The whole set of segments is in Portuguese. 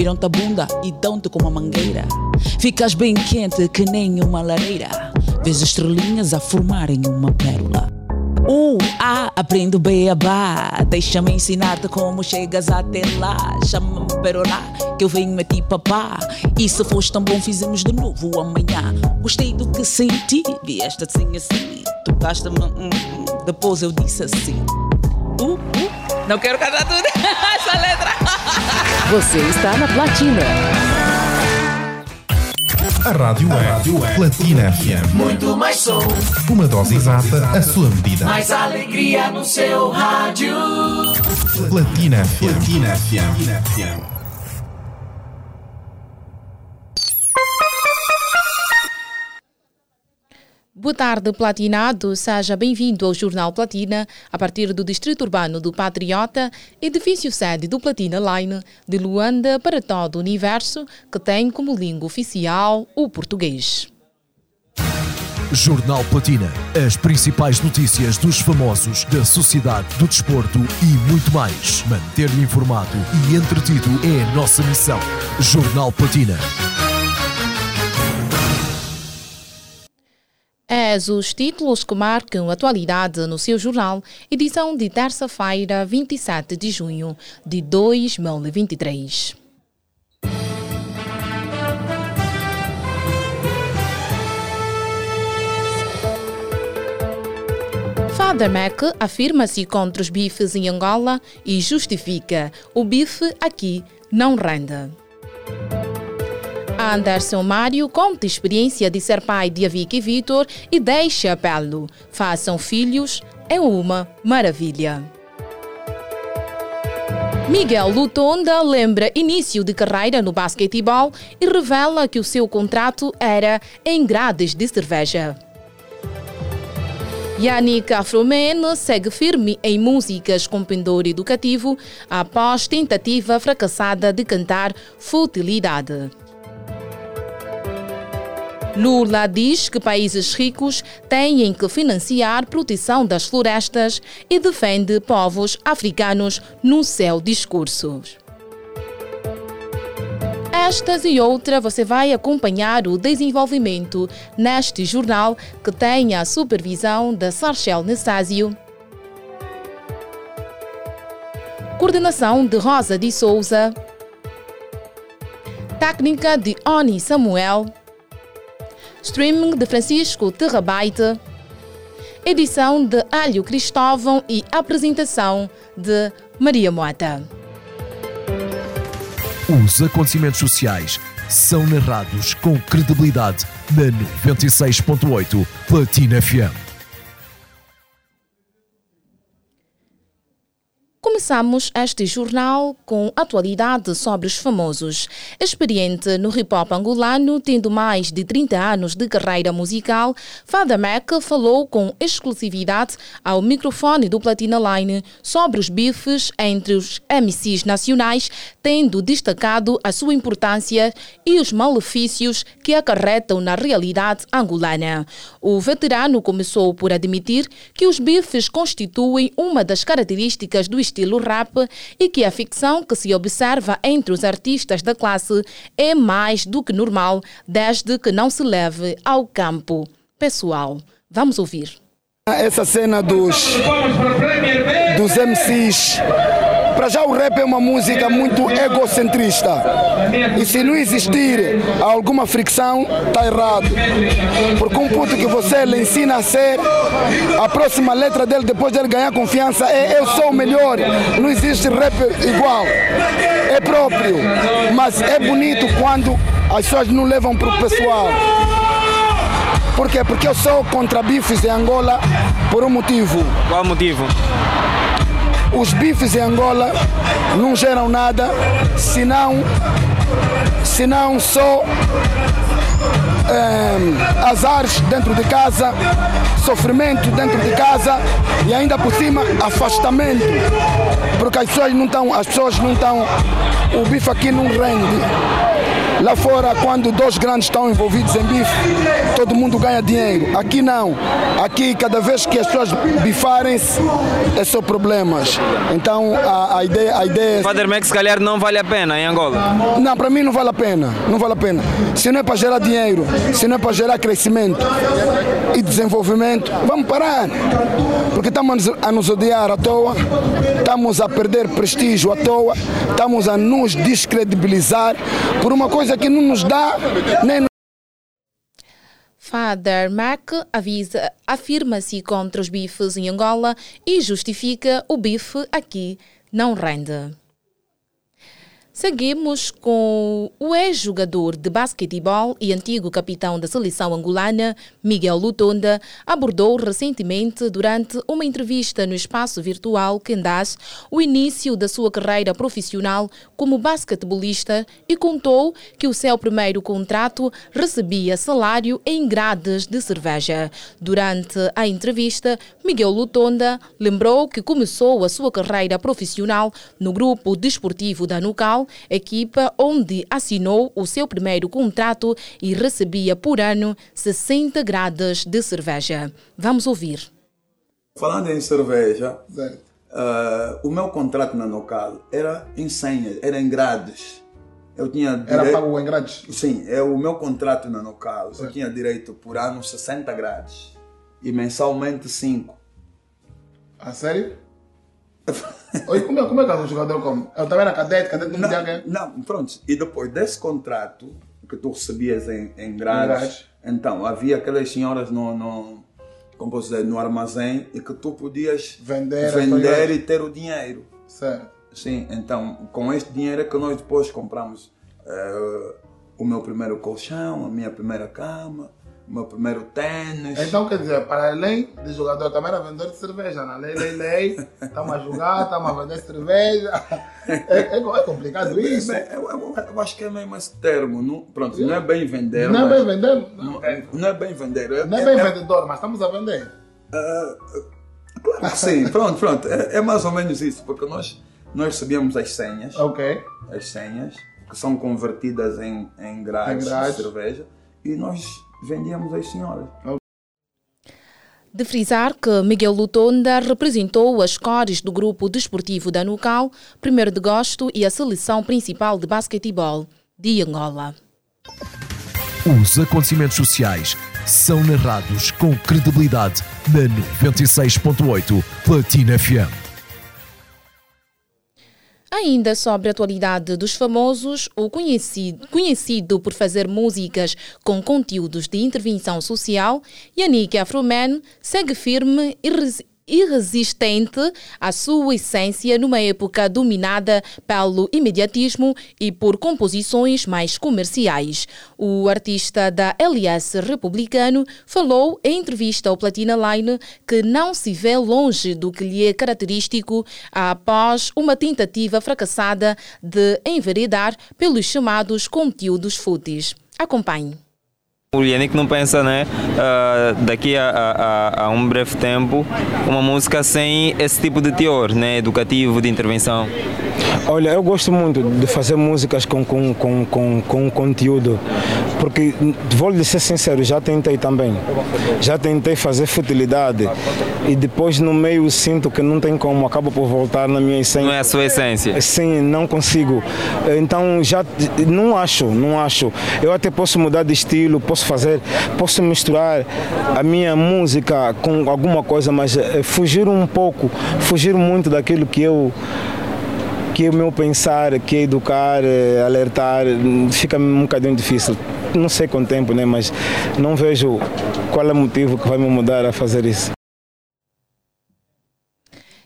viram-te a bunda e dão-te com uma mangueira. Ficas bem quente que nem uma lareira. Vês estrelinhas a formarem uma pérola. Uh, ah, aprendo beabá. Deixa-me ensinar-te como chegas até lá. Chama-me Perolá, que eu venho a ti papá. E se foste tão bom, fizemos de novo amanhã. Gostei do que senti, vieste assim assim. Tocaste-me, hum, hum. depois eu disse assim. Uh, uh, não quero cantar tudo, essa letra. Você está na Platina. A rádio é, rádio é Platina FM. Muito mais som. Uma dose exata, a sua medida. Mais alegria no seu rádio. Platina FM. Platina FM. Boa tarde, Platinado. Seja bem-vindo ao Jornal Platina, a partir do Distrito Urbano do Patriota, edifício sede do Platina Line, de Luanda para todo o universo, que tem como língua oficial o português. Jornal Platina. As principais notícias dos famosos, da sociedade, do desporto e muito mais. Manter-lhe informado e entretido é a nossa missão. Jornal Platina. És os títulos que marcam a atualidade no seu jornal, edição de terça-feira, 27 de junho de 2023. Father Mac afirma-se contra os bifes em Angola e justifica: o bife aqui não rende. Anderson Mário conta experiência de ser pai de Avic e Vitor e deixa apelo. Façam filhos, é uma maravilha. Miguel Lutonda lembra início de carreira no basquetebol e revela que o seu contrato era em grades de cerveja. Yannick Afromen segue firme em músicas com pendor educativo após tentativa fracassada de cantar Futilidade. Lula diz que países ricos têm que financiar proteção das florestas e defende povos africanos no seu discurso. Estas e outras você vai acompanhar o desenvolvimento neste jornal que tem a supervisão da Sarchel Nessásio. Coordenação de Rosa de Souza. Técnica de Oni Samuel. Streaming de Francisco Terrabaite. Edição de Alho Cristóvão e apresentação de Maria Mota. Os acontecimentos sociais são narrados com credibilidade na 96.8 Platina FM. Começamos este jornal com atualidade sobre os famosos. Experiente no hip hop angolano, tendo mais de 30 anos de carreira musical, Fada Mac falou com exclusividade ao microfone do Platina Line sobre os bifes entre os MCs nacionais, tendo destacado a sua importância e os malefícios que acarretam na realidade angolana. O veterano começou por admitir que os bifes constituem uma das características do estilo rap e que a ficção que se observa entre os artistas da classe é mais do que normal, desde que não se leve ao campo pessoal. Vamos ouvir. Essa cena dos, dos MCs. Para já o rap é uma música muito egocentrista. E se não existir alguma fricção, está errado. Porque um puto que você lhe ensina a ser, a próxima letra dele, depois dele ganhar confiança, é eu sou o melhor. Não existe rap igual. É próprio. Mas é bonito quando as pessoas não levam para o pessoal. Por quê? Porque eu sou contra bifes em Angola por um motivo. Qual motivo? Os bifes em Angola não geram nada, senão, senão só é, azares dentro de casa, sofrimento dentro de casa e ainda por cima afastamento. Porque as pessoas não estão, as pessoas não estão, o bife aqui não rende. Lá fora, quando dois grandes estão envolvidos em bife, todo mundo ganha dinheiro. Aqui não. Aqui, cada vez que as pessoas bifarem-se, é só problemas. Então, a, a ideia, a ideia é... Father Mac, se calhar, não vale a pena em Angola. Não, para mim não vale a pena. Não vale a pena. Se não é para gerar dinheiro, se não é para gerar crescimento e desenvolvimento, vamos parar. Porque estamos a nos odiar à toa, estamos a perder prestígio à toa, estamos a nos descredibilizar por uma coisa que não nos dá nem Father Mac avisa, afirma-se contra os bifes em Angola e justifica o bife aqui não rende. Seguimos com o ex-jogador de basquetebol e antigo capitão da seleção angolana, Miguel Lutonda, abordou recentemente, durante uma entrevista no espaço virtual Kendas, o início da sua carreira profissional como basquetebolista e contou que o seu primeiro contrato recebia salário em grades de cerveja. Durante a entrevista, Miguel Lutonda lembrou que começou a sua carreira profissional no grupo desportivo da Nucal equipa onde assinou o seu primeiro contrato e recebia por ano 60 gradas de cerveja. Vamos ouvir. Falando em cerveja, uh, o meu contrato na Nocal era em senhas, era em grades. Eu tinha direito... Era pago em grades? Sim, é o meu contrato na Nocal. Eu tinha direito por ano 60 grades e mensalmente 5. A sério? Oi, como é, como é que o jogador come? Ele também era cadete, cadete não, não, não, pronto. E depois desse contrato que tu recebias em, em grades, então havia aquelas senhoras no, no, como posso dizer, no armazém e que tu podias vender, vender e ter o dinheiro. Certo. Sim, então com este dinheiro é que nós depois compramos uh, o meu primeiro colchão, a minha primeira cama meu primeiro tênis. Então, quer dizer, para além de jogador, também era vendedor de cerveja, né? Lei, lei, lei, estamos a jogar, estamos a vender cerveja. É, é, é complicado isso. Eu, eu, eu, acho que é mesmo esse termo. Não, pronto, não é bem vender. Não é bem vender? Não, não é bem vender. não é bem vendedor, mas estamos a vender. Claro que sim, pronto, pronto. É, é, mais ou menos isso, porque nós, nós recebíamos as senhas. Ok. As senhas, que são convertidas em, em grades, em grades. de cerveja. E nós vendíamos às senhoras. De frisar que Miguel Lutonda representou as cores do grupo desportivo da Nucal, primeiro de gosto e a seleção principal de basquetebol de Angola. Os acontecimentos sociais são narrados com credibilidade na 96.8 Platina FM. Ainda sobre a atualidade dos famosos, o conhecido, conhecido por fazer músicas com conteúdos de intervenção social, Yannick Afroman segue firme e irresistente à sua essência numa época dominada pelo imediatismo e por composições mais comerciais. O artista da LS republicano falou em entrevista ao Platina Line que não se vê longe do que lhe é característico após uma tentativa fracassada de enveredar pelos chamados conteúdos fúteis. Acompanhe. O Yannick não pensa, né, uh, daqui a, a, a, um breve tempo, uma música sem esse tipo de teor, né, educativo, de intervenção? Olha, eu gosto muito de fazer músicas com, com, com, com, com conteúdo, porque, vou lhe ser sincero, já tentei também. Já tentei fazer futilidade e depois no meio sinto que não tem como, acabo por voltar na minha essência. Não é a sua essência? Sim, não consigo. Então já não acho, não acho. Eu até posso mudar de estilo, posso fazer, posso misturar a minha música com alguma coisa, mas é, fugir um pouco, fugir muito daquilo que eu que é o meu pensar, que é educar, é alertar, fica um bocadinho difícil. Não sei com o tempo, né? mas não vejo qual é o motivo que vai me mudar a fazer isso.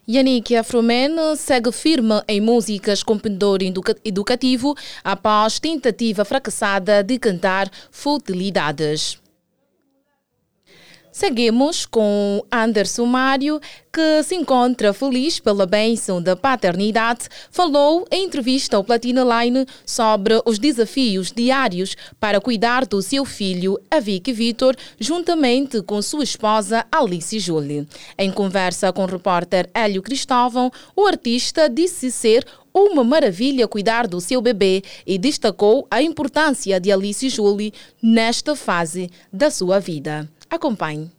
Yannick Afromen segue firme em músicas com pendor educa educativo após tentativa fracassada de cantar futilidades. Seguimos com Anderson Mário, que se encontra feliz pela bênção da paternidade, falou em entrevista ao Platina Line sobre os desafios diários para cuidar do seu filho, Avic Vitor, juntamente com sua esposa Alice Julie. Em conversa com o repórter Hélio Cristóvão, o artista disse ser uma maravilha cuidar do seu bebê e destacou a importância de Alice Julie nesta fase da sua vida. Acompanhe.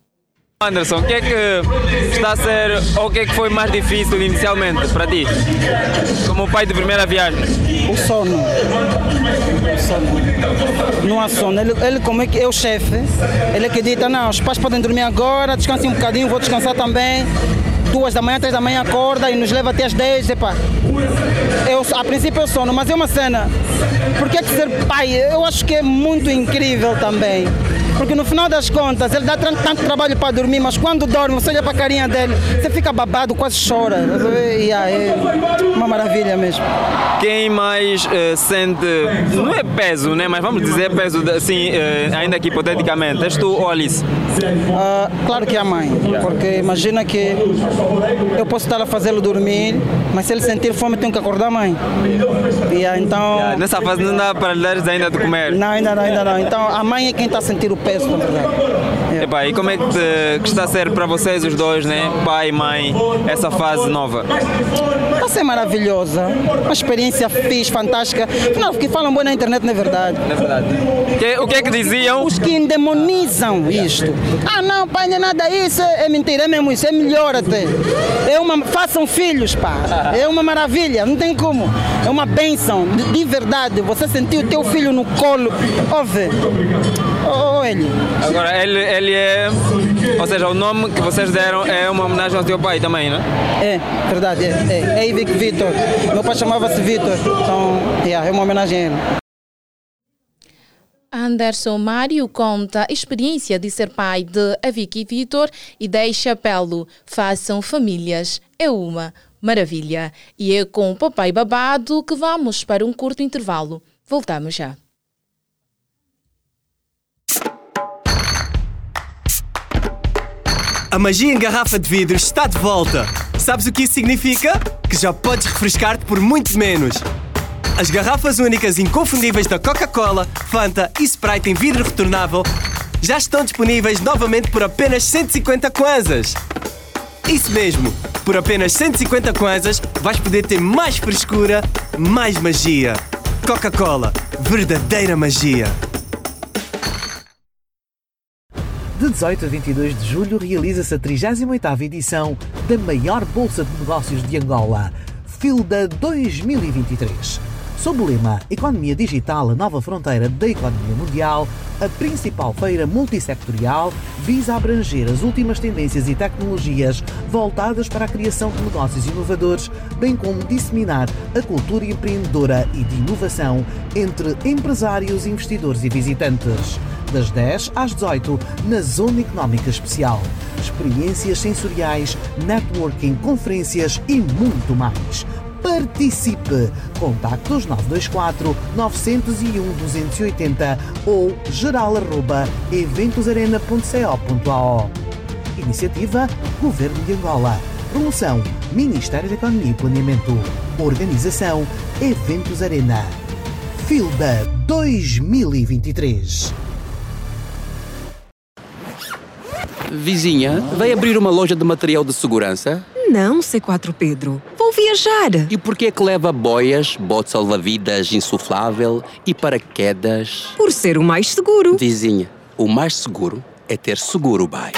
Anderson, o que é que está a ser ou o que é que foi mais difícil inicialmente para ti? Como pai de primeira viagem? O sono. O sono. Não há sono. Ele, ele como é que é o chefe, ele acredita, não, os pais podem dormir agora, descansem um bocadinho, vou descansar também. Duas da manhã, três da manhã acorda e nos leva até as dez, epá. Eu, a princípio eu sono, mas é uma cena. Por que, é que ser pai? Eu acho que é muito incrível também. Porque no final das contas, ele dá tanto trabalho para dormir, mas quando dorme, você olha para a carinha dele, você fica babado, quase chora. E é uma maravilha mesmo. Quem mais uh, sente, não é peso, né? mas vamos dizer peso, assim, uh, ainda que hipoteticamente, és tu ou Alice? Uh, claro que é a mãe, porque imagina que eu posso estar a fazê-lo dormir, mas se ele sentir fome, tenho que acordar a mãe. Yeah, então... Yeah, nessa fase não dá para lhe dar ainda de comer? Não, ainda não, ainda não. Então a mãe é quem está a sentir o peso, na verdade. É. e como é que, te, que, está a ser para vocês os dois, né? pai e mãe, essa fase nova? Está a ser maravilhosa, uma experiência fixe, fantástica. Não, que falam bom na internet, não é verdade. Não é verdade. Que, o que é que diziam? Os que endemonizam isto. Ah, não, pai, não é nada isso, é, mentira, é mesmo isso, é melhor até. É uma, façam filhos, pá. É uma maravilha, não tem como. É uma benção, de, de verdade. Você sentir o teu filho no colo, ouve. Ou ele? Agora, ele, ele é. Ou seja, o nome que vocês deram é uma homenagem ao teu pai também, não é? É, verdade, é. É, é Ivic Vitor. Meu pai chamava-se Vitor, então yeah, é uma homenagem a ele. Anderson Mário conta a experiência de ser pai de Avic e Vitor e deixa apelo: façam famílias, é uma maravilha. E é com o papai babado que vamos para um curto intervalo. Voltamos já. A magia em garrafa de vidro está de volta. Sabes o que isso significa? Que já podes refrescar-te por muito menos. As garrafas únicas inconfundíveis da Coca-Cola, Fanta e Sprite em vidro retornável já estão disponíveis novamente por apenas 150 kwanzas. Isso mesmo, por apenas 150 kwanzas vais poder ter mais frescura, mais magia. Coca-Cola, verdadeira magia. De 18 a 22 de julho realiza-se a 38ª edição da maior Bolsa de Negócios de Angola, FILDA 2023. Sob o lema Economia Digital, a nova fronteira da economia mundial, a principal feira multissectorial visa abranger as últimas tendências e tecnologias voltadas para a criação de negócios inovadores, bem como disseminar a cultura empreendedora e de inovação entre empresários, investidores e visitantes das 10 às 18 na Zona Económica Especial. Experiências sensoriais, networking, conferências e muito mais. Participe! Contactos 924 901 280 ou geral.eventosarena.co.ao Iniciativa Governo de Angola. Promoção Ministério da Economia e Planeamento. Organização Eventos Arena. Filda 2023. Vizinha, vai abrir uma loja de material de segurança? Não, C4 Pedro. Vou viajar. E por que é que leva boias, bote salva-vidas insuflável e paraquedas? Por ser o mais seguro. Vizinha, o mais seguro é ter seguro, bai.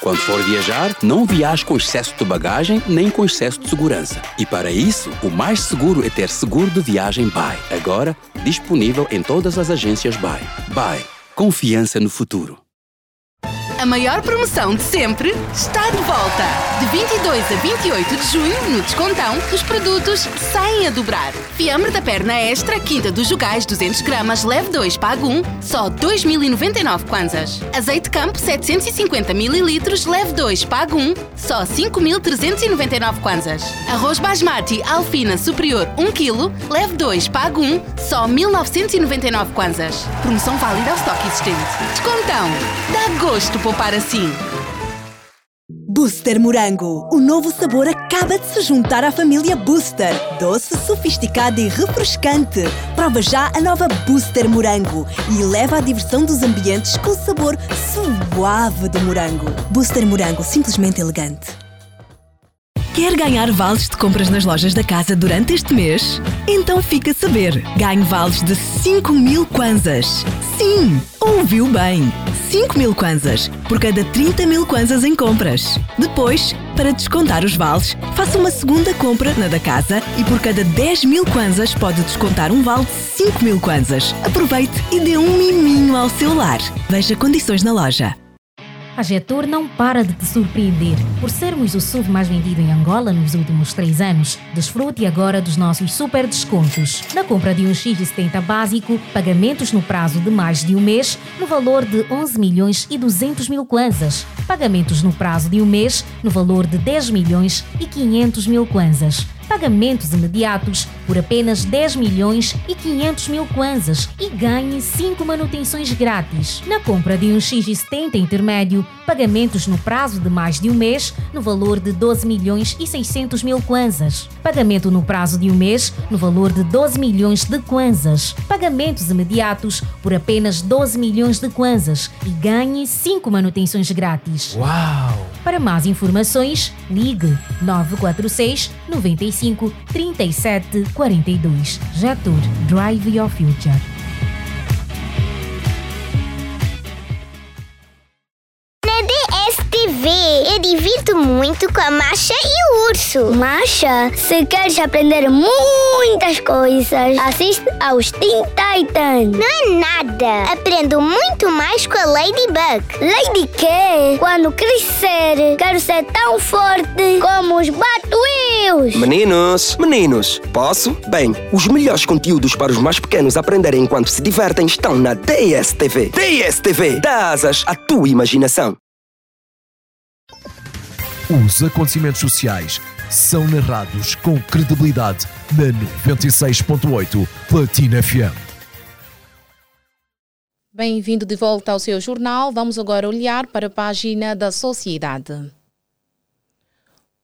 Quando for viajar, não viaje com excesso de bagagem nem com excesso de segurança. E para isso, o mais seguro é ter seguro de viagem BAI. Agora, disponível em todas as agências BAI. BAI. Confiança no futuro. A maior promoção de sempre está de volta. De 22 a 28 de junho, no Descontão, os produtos saem a dobrar. Fiambre da perna extra, quinta dos jogais, 200 gramas, leve 2, pago 1, só 2.099 kwanzas. Azeite campo, 750 ml, leve 2, pago 1, só 5.399 kwanzas. Arroz basmati, alfina superior, 1 kg, leve 2, pago 1, só 1.999 kwanzas. Promoção válida ao estoque existente. Descontão. Dá gosto poupar assim. Booster Morango. O novo sabor acaba de se juntar à família Booster. Doce, sofisticado e refrescante. Prova já a nova Booster Morango e leva a diversão dos ambientes com o sabor suave do morango. Booster Morango, simplesmente elegante. Quer ganhar vales de compras nas lojas da casa durante este mês? Então fica a saber. Ganhe vales de 5 mil kwanzas. Sim, ouviu bem. 5 mil kwanzas por cada 30 mil kwanzas em compras. Depois, para descontar os vales, faça uma segunda compra na da casa e por cada 10 mil kwanzas pode descontar um vale de 5 mil kwanzas. Aproveite e dê um miminho ao seu lar. Veja condições na loja. A Getor não para de te surpreender. Por sermos o SUV mais vendido em Angola nos últimos três anos, desfrute agora dos nossos super descontos. Na compra de um X70 básico, pagamentos no prazo de mais de um mês, no valor de 11 milhões e 200 mil kwanzas. Pagamentos no prazo de um mês, no valor de 10 milhões e 500 mil kwanzas pagamentos imediatos por apenas 10 milhões e 500 mil kwanzas e ganhe 5 manutenções grátis. Na compra de um X70 intermédio, pagamentos no prazo de mais de um mês, no valor de 12 milhões e 600 mil kwanzas. Pagamento no prazo de um mês, no valor de 12 milhões de kwanzas. Pagamentos imediatos por apenas 12 milhões de kwanzas e ganhe 5 manutenções grátis. Uau! Para mais informações, ligue 946 95 37 42. Jetur Drive Your Future. Divirto muito com a Masha e o Urso. Masha, se queres aprender muitas coisas, assiste aos Teen Titans. Não é nada. Aprendo muito mais com a Ladybug. Lady quê? Quando crescer, quero ser tão forte como os Batwheels. Meninos, meninos, posso? Bem, os melhores conteúdos para os mais pequenos aprenderem enquanto se divertem estão na DSTV. DSTV, dá asas à tua imaginação. Os acontecimentos sociais são narrados com credibilidade na 96.8 Platina FM. Bem-vindo de volta ao seu jornal. Vamos agora olhar para a página da sociedade.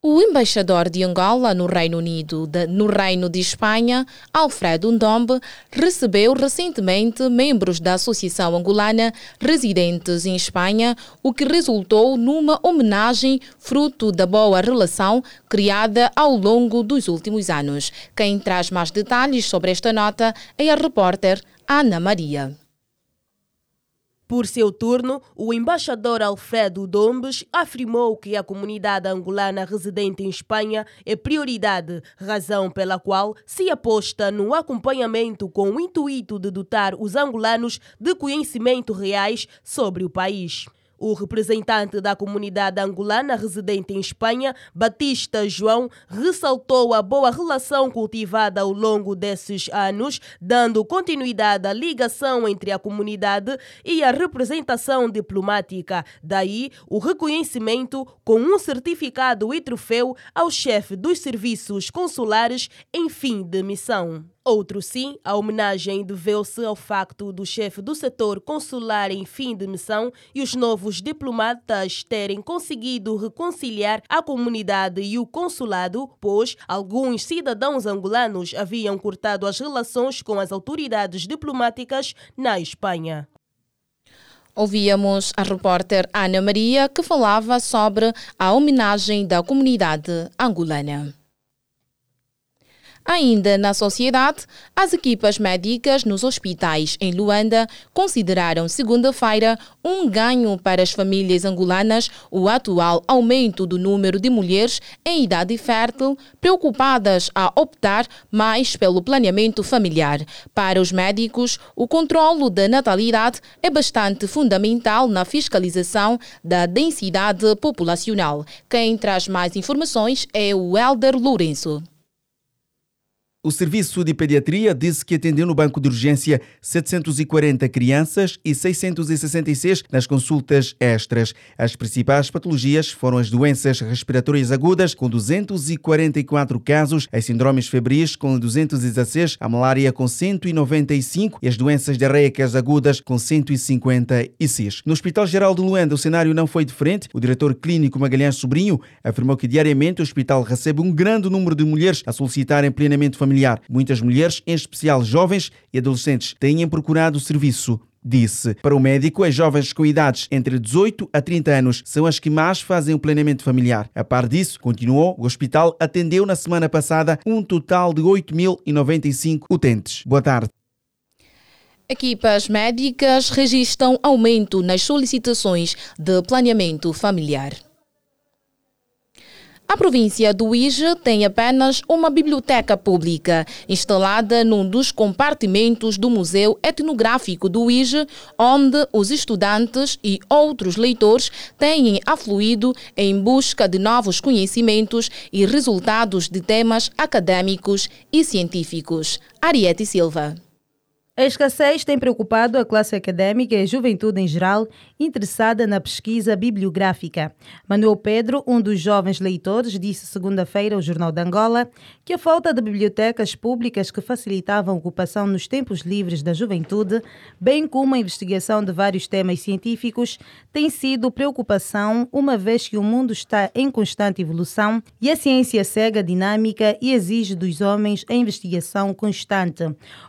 O embaixador de Angola no Reino Unido, de, no Reino de Espanha, Alfredo Ndombe, recebeu recentemente membros da Associação Angolana residentes em Espanha, o que resultou numa homenagem fruto da boa relação criada ao longo dos últimos anos. Quem traz mais detalhes sobre esta nota é a repórter Ana Maria. Por seu turno, o embaixador Alfredo Dombes afirmou que a comunidade angolana residente em Espanha é prioridade, razão pela qual se aposta no acompanhamento com o intuito de dotar os angolanos de conhecimento reais sobre o país. O representante da comunidade angolana residente em Espanha, Batista João, ressaltou a boa relação cultivada ao longo desses anos, dando continuidade à ligação entre a comunidade e a representação diplomática. Daí o reconhecimento com um certificado e troféu ao chefe dos serviços consulares em fim de missão. Outro sim, a homenagem deveu-se ao facto do chefe do setor consular em fim de missão e os novos diplomatas terem conseguido reconciliar a comunidade e o consulado, pois alguns cidadãos angolanos haviam cortado as relações com as autoridades diplomáticas na Espanha. Ouvíamos a repórter Ana Maria que falava sobre a homenagem da comunidade angolana. Ainda na sociedade, as equipas médicas nos hospitais em Luanda consideraram segunda-feira um ganho para as famílias angolanas o atual aumento do número de mulheres em idade fértil preocupadas a optar mais pelo planeamento familiar. Para os médicos, o controlo da natalidade é bastante fundamental na fiscalização da densidade populacional. Quem traz mais informações é o Helder Lourenço. O Serviço de Pediatria disse que atendeu no banco de urgência 740 crianças e 666 nas consultas extras. As principais patologias foram as doenças respiratórias agudas, com 244 casos, as síndromes febris, com 216, a malária, com 195 e as doenças diarreicas agudas, com 156. No Hospital Geral de Luanda, o cenário não foi diferente. O diretor clínico Magalhães Sobrinho afirmou que diariamente o hospital recebe um grande número de mulheres a solicitarem plenamente familiar. Muitas mulheres, em especial jovens e adolescentes, têm procurado o serviço disse. Para o médico, as jovens com idades entre 18 a 30 anos são as que mais fazem o planeamento familiar. A par disso, continuou, o hospital atendeu na semana passada um total de 8.095 utentes. Boa tarde. Equipas médicas registram aumento nas solicitações de planeamento familiar. A província do Ige tem apenas uma biblioteca pública instalada num dos compartimentos do Museu Etnográfico do Ige, onde os estudantes e outros leitores têm afluído em busca de novos conhecimentos e resultados de temas acadêmicos e científicos. Ariete Silva. A escassez tem preocupado a classe acadêmica e a juventude em geral interessada na pesquisa bibliográfica. Manuel Pedro, um dos jovens leitores, disse segunda-feira ao Jornal de Angola que a falta de bibliotecas públicas que facilitavam a ocupação nos tempos livres da juventude, bem como a investigação de vários temas científicos, tem sido preocupação, uma vez que o mundo está em constante evolução e a ciência segue a dinâmica e exige dos homens a investigação constante.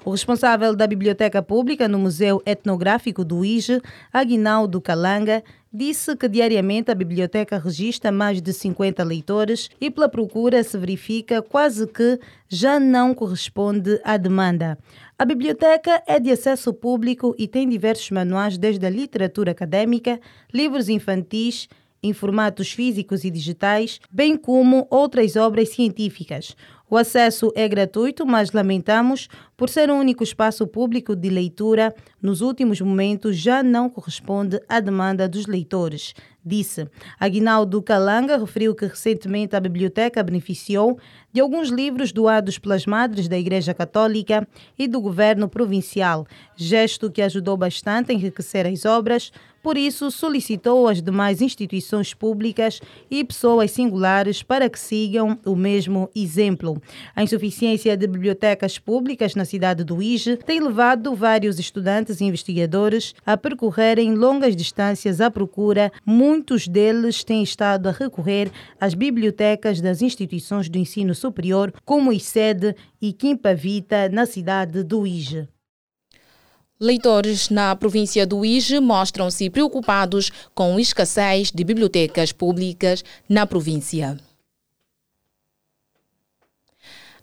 O responsável da Biblioteca Pública no Museu Etnográfico do IGE, Aguinaldo Calanga, disse que diariamente a biblioteca registra mais de 50 leitores e pela procura se verifica quase que já não corresponde à demanda. A biblioteca é de acesso público e tem diversos manuais desde a literatura acadêmica, livros infantis, em formatos físicos e digitais, bem como outras obras científicas. O acesso é gratuito, mas lamentamos, por ser o único espaço público de leitura, nos últimos momentos já não corresponde à demanda dos leitores, disse. Aguinaldo Calanga referiu que recentemente a biblioteca beneficiou de alguns livros doados pelas madres da Igreja Católica e do governo provincial, gesto que ajudou bastante a enriquecer as obras, por isso, solicitou às demais instituições públicas e pessoas singulares para que sigam o mesmo exemplo. A insuficiência de bibliotecas públicas na cidade do Ige tem levado vários estudantes e investigadores a percorrerem longas distâncias à procura. Muitos deles têm estado a recorrer às bibliotecas das instituições do ensino superior, como ICED e Quimpavita, na cidade do Ige. Leitores na província do Ige mostram-se preocupados com a escassez de bibliotecas públicas na província.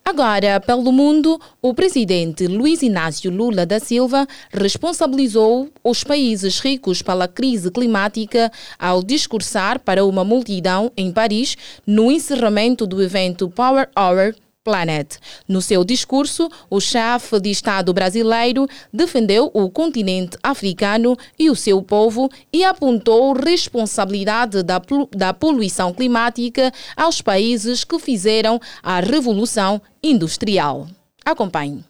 Agora, pelo mundo, o presidente Luiz Inácio Lula da Silva responsabilizou os países ricos pela crise climática ao discursar para uma multidão em Paris no encerramento do evento Power Hour Planet. No seu discurso, o chefe de Estado brasileiro defendeu o continente africano e o seu povo e apontou responsabilidade da, da poluição climática aos países que fizeram a revolução industrial. Acompanhe.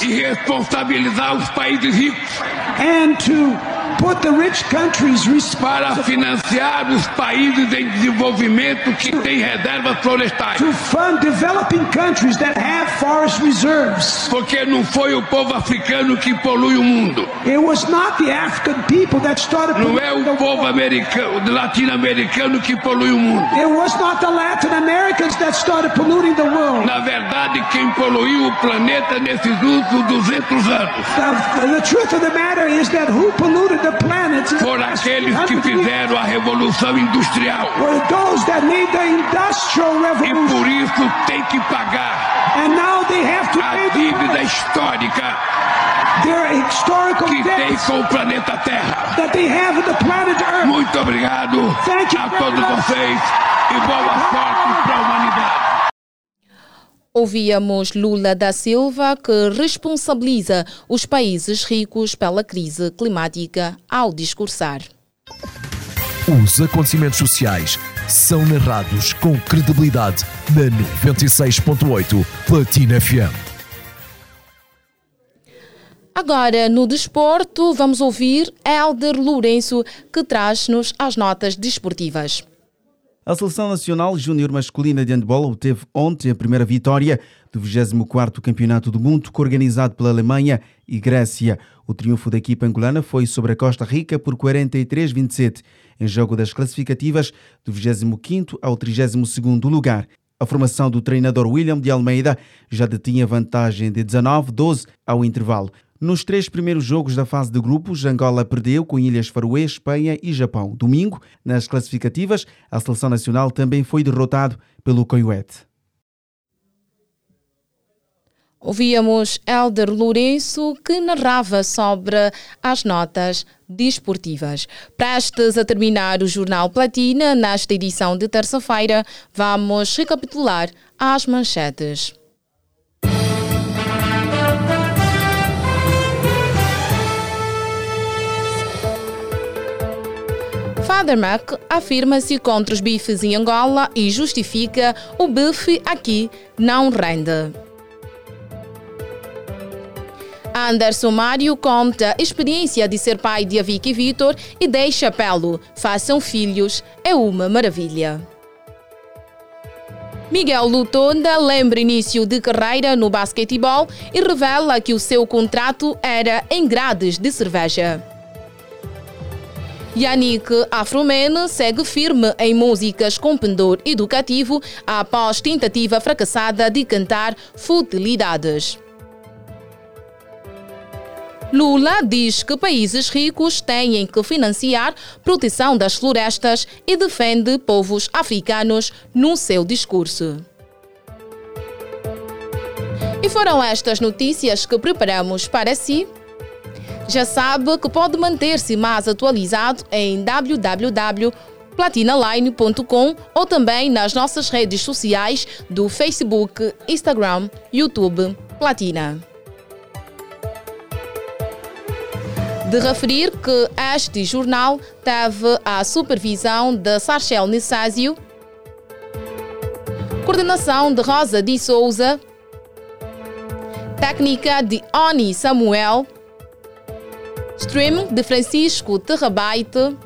E responsabilizar os países ricos. And to put the rich countries para financiar os países em desenvolvimento que têm reservas florestais. To fund developing countries that have forest reserves. Porque não foi o povo africano que polui o mundo. It was not the African people that started Não é o povo americano, latino-americano que polui o mundo. It was not the Latin Americans that started polluting the world. Na verdade, quem poluiu o planeta nesses últimos 200 anos. The, the truth of the matter is that who polluted por aqueles que fizeram a revolução industrial. E por isso tem que pagar a dívida histórica que tem com o planeta Terra. Muito obrigado a todos vocês e boa sorte para a humanidade. Ouvíamos Lula da Silva, que responsabiliza os países ricos pela crise climática ao discursar. Os acontecimentos sociais são narrados com credibilidade na 96.8 Platina FM. Agora, no desporto, vamos ouvir Helder Lourenço, que traz-nos as notas desportivas. A Seleção Nacional Júnior Masculina de Handball obteve ontem a primeira vitória do 24º Campeonato do Mundo, organizado pela Alemanha e Grécia. O triunfo da equipa angolana foi sobre a Costa Rica por 43-27, em jogo das classificativas do 25º ao 32º lugar. A formação do treinador William de Almeida já detinha vantagem de 19-12 ao intervalo. Nos três primeiros jogos da fase de grupos, Angola perdeu com Ilhas Faroé, Espanha e Japão. Domingo, nas classificativas, a seleção nacional também foi derrotado pelo Coihuete. Ouvíamos Elder Lourenço que narrava sobre as notas desportivas. Prestes a terminar o Jornal Platina, nesta edição de terça-feira, vamos recapitular as manchetes. Father Mac afirma-se contra os bifes em Angola e justifica o bife aqui não rende. Anderson Mário conta a experiência de ser pai de Avic e Vitor e deixa apelo: façam filhos, é uma maravilha. Miguel Lutonda lembra início de carreira no basquetebol e revela que o seu contrato era em grades de cerveja. Yannick Afromene segue firme em músicas com pendor educativo após tentativa fracassada de cantar futilidades. Lula diz que países ricos têm que financiar proteção das florestas e defende povos africanos no seu discurso. E foram estas notícias que preparamos para si. Já sabe que pode manter-se mais atualizado em www.platinaline.com ou também nas nossas redes sociais do Facebook, Instagram, YouTube, Platina. De referir que este jornal teve a supervisão de Sarchel Nissásio, coordenação de Rosa de Souza, técnica de Oni Samuel, stream de Francisco Terrabaite,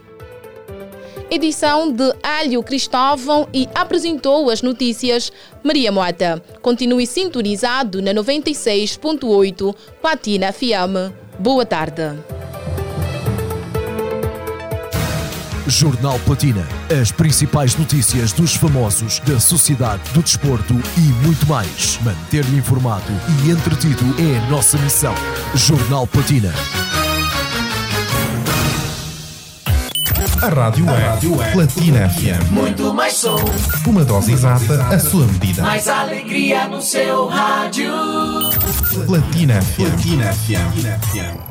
edição de Hélio Cristóvão e apresentou as notícias Maria Mota. Continue sintonizado na 96.8 Platina FM. Boa tarde. Jornal Platina. As principais notícias dos famosos, da sociedade, do desporto e muito mais. Manter-lhe informado e entretido é a nossa missão. Jornal Platina. A rádio é, rádio é Platina FM. Muito mais som. Uma dose exata, a sua medida. Mais alegria no seu rádio. Platina FM. Platina FM.